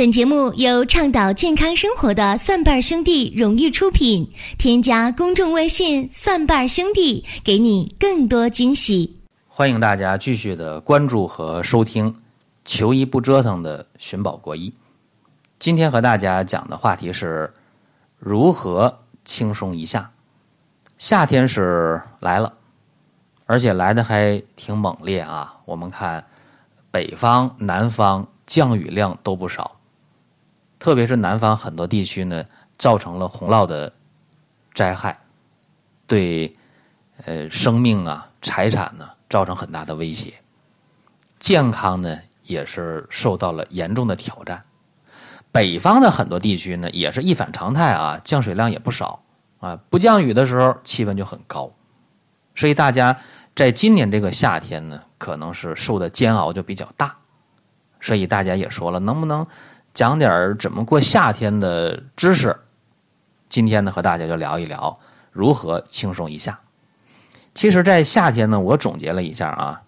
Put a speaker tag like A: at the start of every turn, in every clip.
A: 本节目由倡导健康生活的蒜瓣兄弟荣誉出品。添加公众微信“蒜瓣兄弟”，给你更多惊喜。
B: 欢迎大家继续的关注和收听“求医不折腾”的寻宝国医。今天和大家讲的话题是如何轻松一下。夏天是来了，而且来的还挺猛烈啊！我们看北方、南方降雨量都不少。特别是南方很多地区呢，造成了洪涝的灾害，对呃生命啊、财产呢造成很大的威胁，健康呢也是受到了严重的挑战。北方的很多地区呢也是一反常态啊，降水量也不少啊，不降雨的时候气温就很高，所以大家在今年这个夏天呢，可能是受的煎熬就比较大，所以大家也说了，能不能？讲点怎么过夏天的知识，今天呢和大家就聊一聊如何轻松一下。其实，在夏天呢，我总结了一下啊，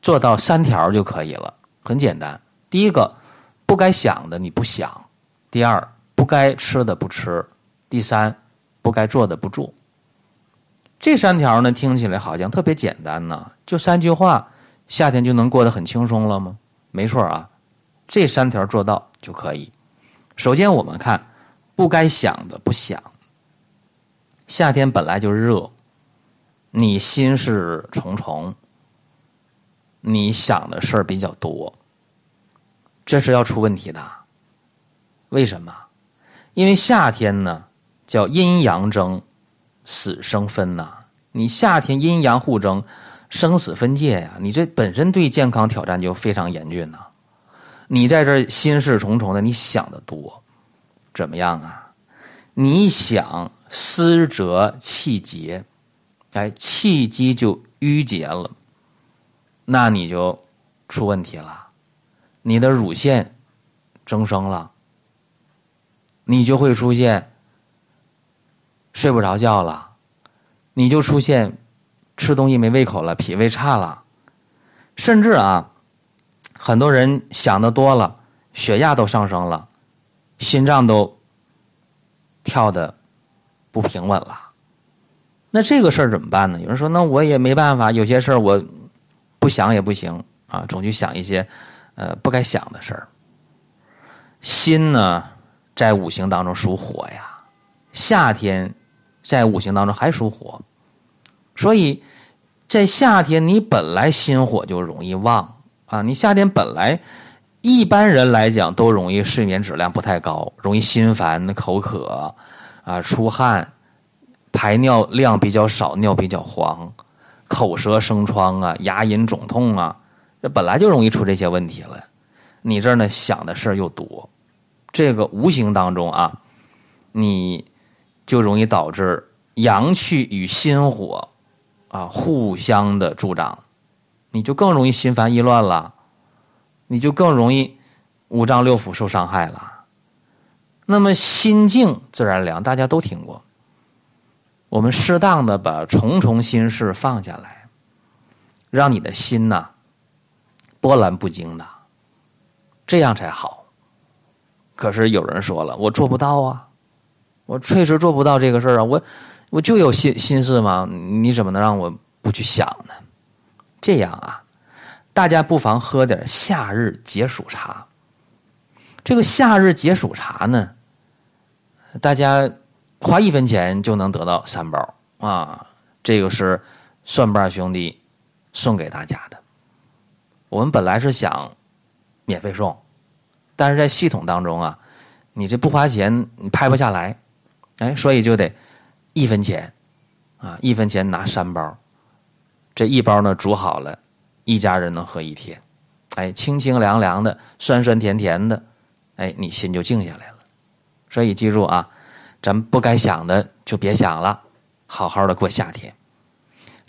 B: 做到三条就可以了，很简单。第一个，不该想的你不想；第二，不该吃的不吃；第三，不该做的不做。这三条呢，听起来好像特别简单呢，就三句话，夏天就能过得很轻松了吗？没错啊。这三条做到就可以。首先，我们看不该想的不想。夏天本来就热，你心事重重，你想的事儿比较多，这是要出问题的。为什么？因为夏天呢叫阴阳争，死生分呐。你夏天阴阳互争，生死分界呀，你这本身对健康挑战就非常严峻呐。你在这心事重重的，你想的多，怎么样啊？你想思则气结，哎，气机就淤结了，那你就出问题了，你的乳腺增生了，你就会出现睡不着觉了，你就出现吃东西没胃口了，脾胃差了，甚至啊。很多人想的多了，血压都上升了，心脏都跳的不平稳了。那这个事儿怎么办呢？有人说，那我也没办法，有些事儿我不想也不行啊，总去想一些呃不该想的事儿。心呢，在五行当中属火呀，夏天在五行当中还属火，所以在夏天你本来心火就容易旺。啊，你夏天本来一般人来讲都容易睡眠质量不太高，容易心烦、口渴，啊，出汗，排尿量比较少，尿比较黄，口舌生疮啊，牙龈肿痛啊，这本来就容易出这些问题了。你这儿呢想的事儿又多，这个无形当中啊，你就容易导致阳气与心火啊互相的助长。你就更容易心烦意乱了，你就更容易五脏六腑受伤害了。那么心静自然凉，大家都听过。我们适当的把重重心事放下来，让你的心呐波澜不惊的，这样才好。可是有人说了，我做不到啊，我确实做不到这个事儿啊，我我就有心心事嘛，你怎么能让我不去想呢？这样啊，大家不妨喝点夏日解暑茶。这个夏日解暑茶呢，大家花一分钱就能得到三包啊。这个是蒜瓣兄弟送给大家的。我们本来是想免费送，但是在系统当中啊，你这不花钱你拍不下来，哎，所以就得一分钱啊，一分钱拿三包。这一包呢，煮好了，一家人能喝一天，哎，清清凉凉的，酸酸甜甜的，哎，你心就静下来了。所以记住啊，咱不该想的就别想了，好好的过夏天。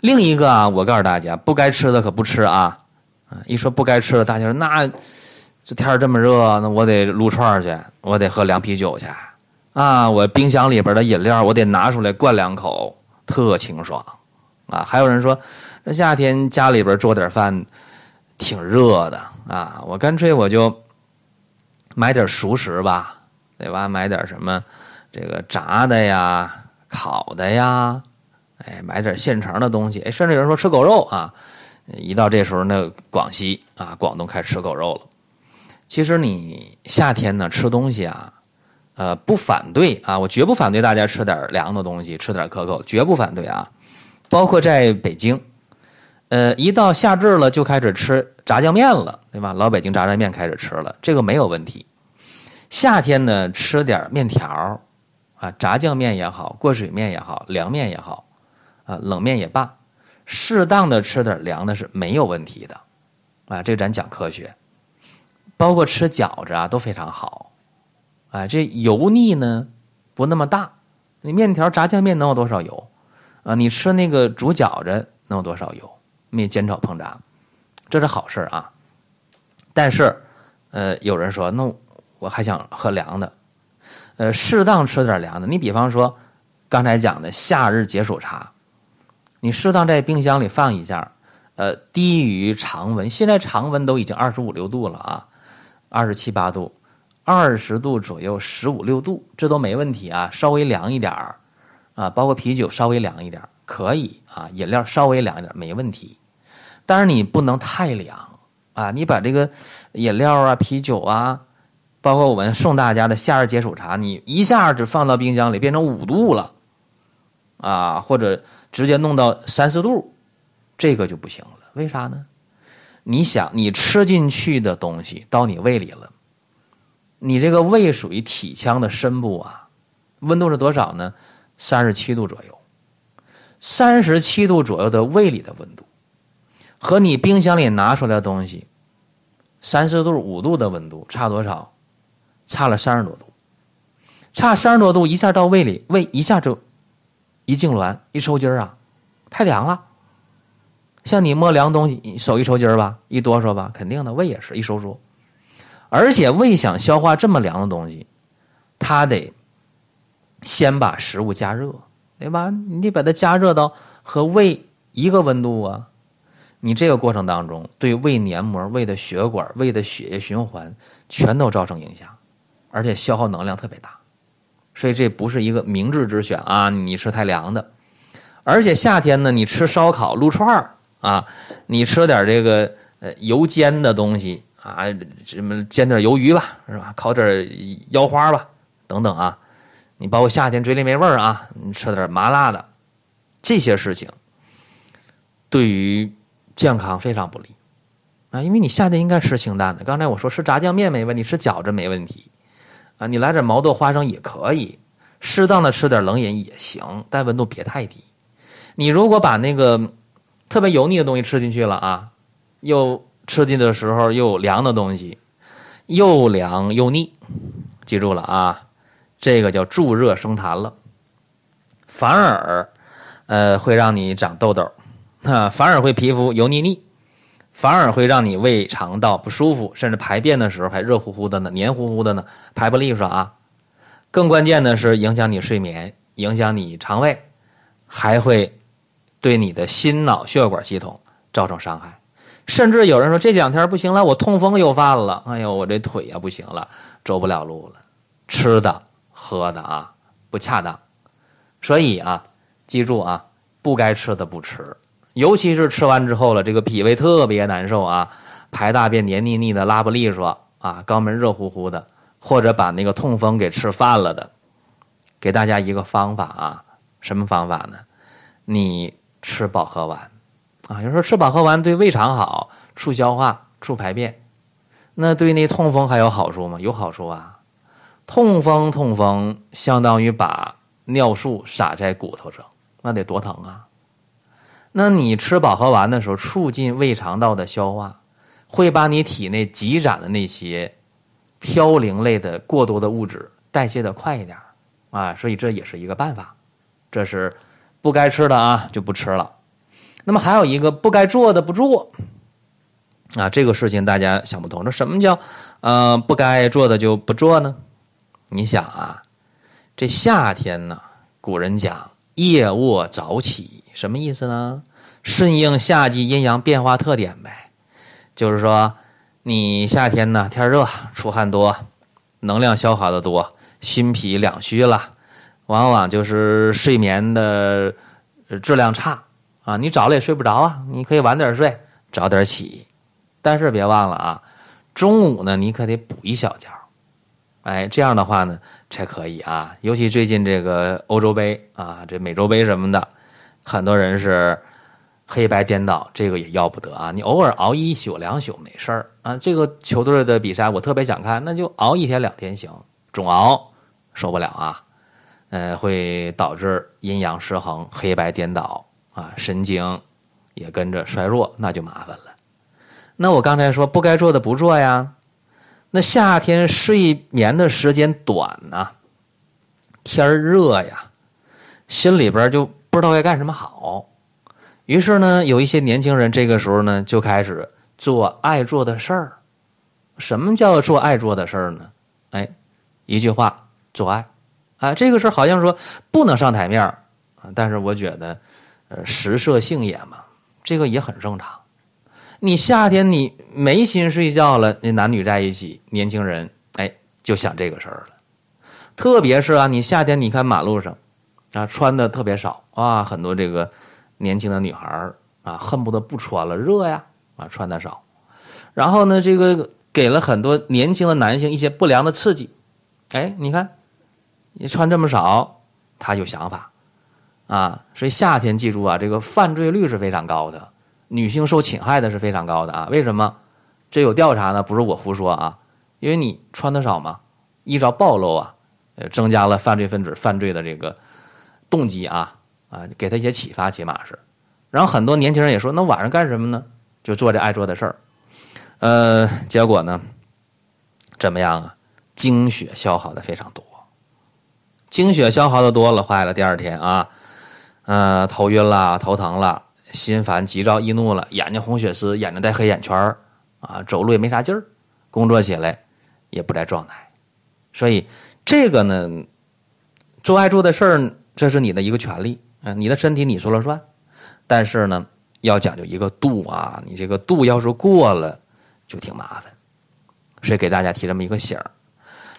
B: 另一个啊，我告诉大家，不该吃的可不吃啊！啊，一说不该吃的，大家说那这天这么热，那我得撸串去，我得喝凉啤酒去啊！我冰箱里边的饮料，我得拿出来灌两口，特清爽啊！还有人说。这夏天家里边做点饭，挺热的啊！我干脆我就买点熟食吧，对吧？买点什么这个炸的呀、烤的呀，哎，买点现成的东西。哎，甚至有人说吃狗肉啊，一到这时候，那广西啊、广东开始吃狗肉了。其实你夏天呢吃东西啊，呃，不反对啊，我绝不反对大家吃点凉的东西，吃点可口，绝不反对啊。包括在北京，呃，一到夏至了就开始吃炸酱面了，对吧？老北京炸酱面开始吃了，这个没有问题。夏天呢，吃点面条啊，炸酱面也好，过水面也好，凉面也好，啊，冷面也罢，适当的吃点凉的是没有问题的，啊，这咱讲科学。包括吃饺子啊都非常好，啊，这油腻呢不那么大，你面条炸酱面能有多少油？啊，你吃那个煮饺子能有多少油？没煎炒烹炸，这是好事啊。但是，呃，有人说，那我还想喝凉的，呃，适当吃点凉的。你比方说，刚才讲的夏日解暑茶，你适当在冰箱里放一下，呃，低于常温。现在常温都已经二十五六度了啊，二十七八度，二十度左右，十五六度，这都没问题啊。稍微凉一点。啊，包括啤酒稍微凉一点可以啊，饮料稍微凉一点没问题，但是你不能太凉啊！你把这个饮料啊、啤酒啊，包括我们送大家的夏日解暑茶，你一下就放到冰箱里变成五度了啊，或者直接弄到三四度，这个就不行了。为啥呢？你想，你吃进去的东西到你胃里了，你这个胃属于体腔的深部啊，温度是多少呢？三十七度左右，三十七度左右的胃里的温度，和你冰箱里拿出来的东西，三四度、五度的温度差多少？差了三十多度，差三十多度，一下到胃里，胃一下就一痉挛、一抽筋儿啊，太凉了。像你摸凉东西，手一抽筋儿吧，一哆嗦吧，肯定的，胃也是一收缩。而且胃想消化这么凉的东西，它得。先把食物加热，对吧？你得把它加热到和胃一个温度啊。你这个过程当中，对胃黏膜、胃的血管、胃的血液循环全都造成影响，而且消耗能量特别大。所以这不是一个明智之选啊！你吃太凉的，而且夏天呢，你吃烧烤、撸串啊，你吃点这个呃油煎的东西啊，什么煎点鱿鱼吧，是吧？烤点腰花吧，等等啊。你包括夏天嘴里没味儿啊，你吃点麻辣的，这些事情对于健康非常不利啊！因为你夏天应该吃清淡的。刚才我说吃炸酱面没问题，吃饺子没问题啊，你来点毛豆花生也可以，适当的吃点冷饮也行，但温度别太低。你如果把那个特别油腻的东西吃进去了啊，又吃进的时候又凉的东西，又凉又腻，记住了啊！这个叫助热生痰了，反而，呃，会让你长痘痘，啊，反而会皮肤油腻腻，反而会让你胃肠道不舒服，甚至排便的时候还热乎乎的呢，黏糊糊的呢，排不利索啊。更关键的是影响你睡眠，影响你肠胃，还会对你的心脑血管系统造成伤害。甚至有人说这两天不行了，我痛风又犯了，哎呦，我这腿呀不行了，走不了路了，吃的。喝的啊不恰当，所以啊，记住啊，不该吃的不吃，尤其是吃完之后了，这个脾胃特别难受啊，排大便黏腻腻的，拉不利索啊，肛门热乎乎的，或者把那个痛风给吃犯了的，给大家一个方法啊，什么方法呢？你吃保和丸啊，有时候吃保和丸对胃肠好，促消化、促排便，那对那痛风还有好处吗？有好处啊。痛风，痛风相当于把尿素撒在骨头上，那得多疼啊！那你吃饱和丸的时候，促进胃肠道的消化，会把你体内积攒的那些嘌呤类的过多的物质代谢的快一点啊，所以这也是一个办法。这是不该吃的啊，就不吃了。那么还有一个不该做的不做啊，这个事情大家想不通，这什么叫呃不该做的就不做呢？你想啊，这夏天呢，古人讲夜卧早起，什么意思呢？顺应夏季阴阳变化特点呗。就是说，你夏天呢天热，出汗多，能量消耗的多，心脾两虚了，往往就是睡眠的质量差啊。你早了也睡不着啊，你可以晚点睡，早点起，但是别忘了啊，中午呢你可得补一小觉，哎，这样的话呢才可以啊。尤其最近这个欧洲杯啊，这美洲杯什么的，很多人是。黑白颠倒，这个也要不得啊！你偶尔熬一宿两宿没事儿啊。这个球队的比赛我特别想看，那就熬一天两天行，总熬受不了啊。呃，会导致阴阳失衡、黑白颠倒啊，神经也跟着衰弱，那就麻烦了。那我刚才说不该做的不做呀。那夏天睡眠的时间短呢，天热呀，心里边就不知道该干什么好。于是呢，有一些年轻人这个时候呢，就开始做爱做的事儿。什么叫做爱做的事儿呢？哎，一句话，做爱。啊，这个事儿好像说不能上台面，但是我觉得，呃，食色性也嘛，这个也很正常。你夏天你没心睡觉了，那男女在一起，年轻人哎就想这个事儿了。特别是啊，你夏天你看马路上啊，穿的特别少啊，很多这个。年轻的女孩啊，恨不得不穿了，热呀啊，穿的少。然后呢，这个给了很多年轻的男性一些不良的刺激。哎，你看，你穿这么少，他有想法啊。所以夏天记住啊，这个犯罪率是非常高的，女性受侵害的是非常高的啊。为什么？这有调查呢，不是我胡说啊。因为你穿的少嘛，衣着暴露啊，呃，增加了犯罪分子犯罪的这个动机啊。啊，给他一些启发，起码是。然后很多年轻人也说，那晚上干什么呢？就做这爱做的事儿。呃，结果呢，怎么样啊？精血消耗的非常多，精血消耗的多了，坏了。第二天啊，呃，头晕了，头疼了，心烦、急躁、易怒了，眼睛红血丝，眼睛带黑眼圈，啊，走路也没啥劲儿，工作起来也不在状态。所以这个呢，做爱做的事儿，这是你的一个权利。嗯，你的身体你说了算，但是呢，要讲究一个度啊，你这个度要是过了，就挺麻烦。所以给大家提这么一个醒儿。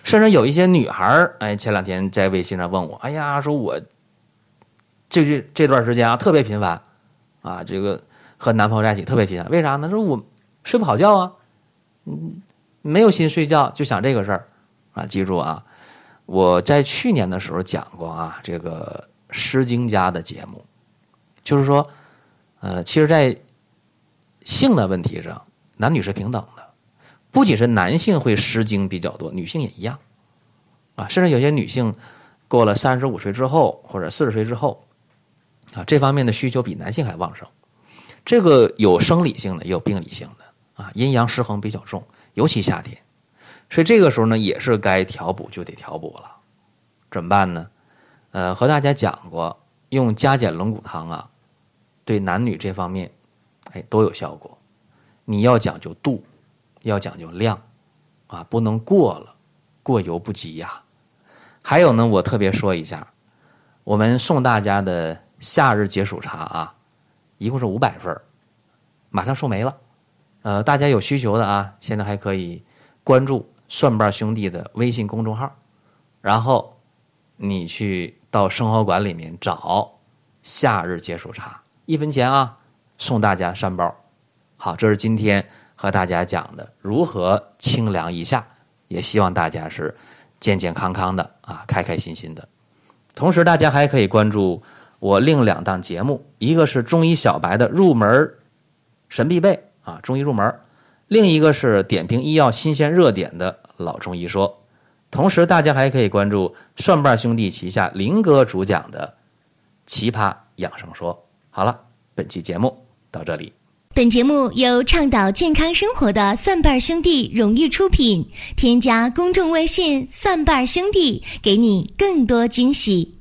B: 甚至有一些女孩儿，哎，前两天在微信上问我，哎呀，说我这这这段时间啊，特别频繁啊，这个和男朋友在一起特别频繁，为啥呢？说我睡不好觉啊，嗯，没有心睡觉，就想这个事儿啊。记住啊，我在去年的时候讲过啊，这个。诗经家的节目，就是说，呃，其实，在性的问题上，男女是平等的，不仅是男性会诗经比较多，女性也一样，啊，甚至有些女性过了三十五岁之后或者四十岁之后，啊，这方面的需求比男性还旺盛。这个有生理性的，也有病理性的，啊，阴阳失衡比较重，尤其夏天，所以这个时候呢，也是该调补就得调补了，怎么办呢？呃，和大家讲过，用加减龙骨汤啊，对男女这方面，哎，都有效果。你要讲究度，要讲究量，啊，不能过了，过犹不及呀。还有呢，我特别说一下，我们送大家的夏日解暑茶啊，一共是五百份马上售没了。呃，大家有需求的啊，现在还可以关注蒜瓣兄弟的微信公众号，然后你去。到生活馆里面找夏日解暑茶，一分钱啊，送大家三包。好，这是今天和大家讲的如何清凉一夏，也希望大家是健健康康的啊，开开心心的。同时，大家还可以关注我另两档节目，一个是中医小白的入门神必备啊，中医入门；另一个是点评医药新鲜热点的老中医说。同时，大家还可以关注蒜瓣兄弟旗下林哥主讲的《奇葩养生说》。好了，本期节目到这里。
A: 本节目由倡导健康生活的蒜瓣兄弟荣誉出品。添加公众微信“蒜瓣兄弟”，给你更多惊喜。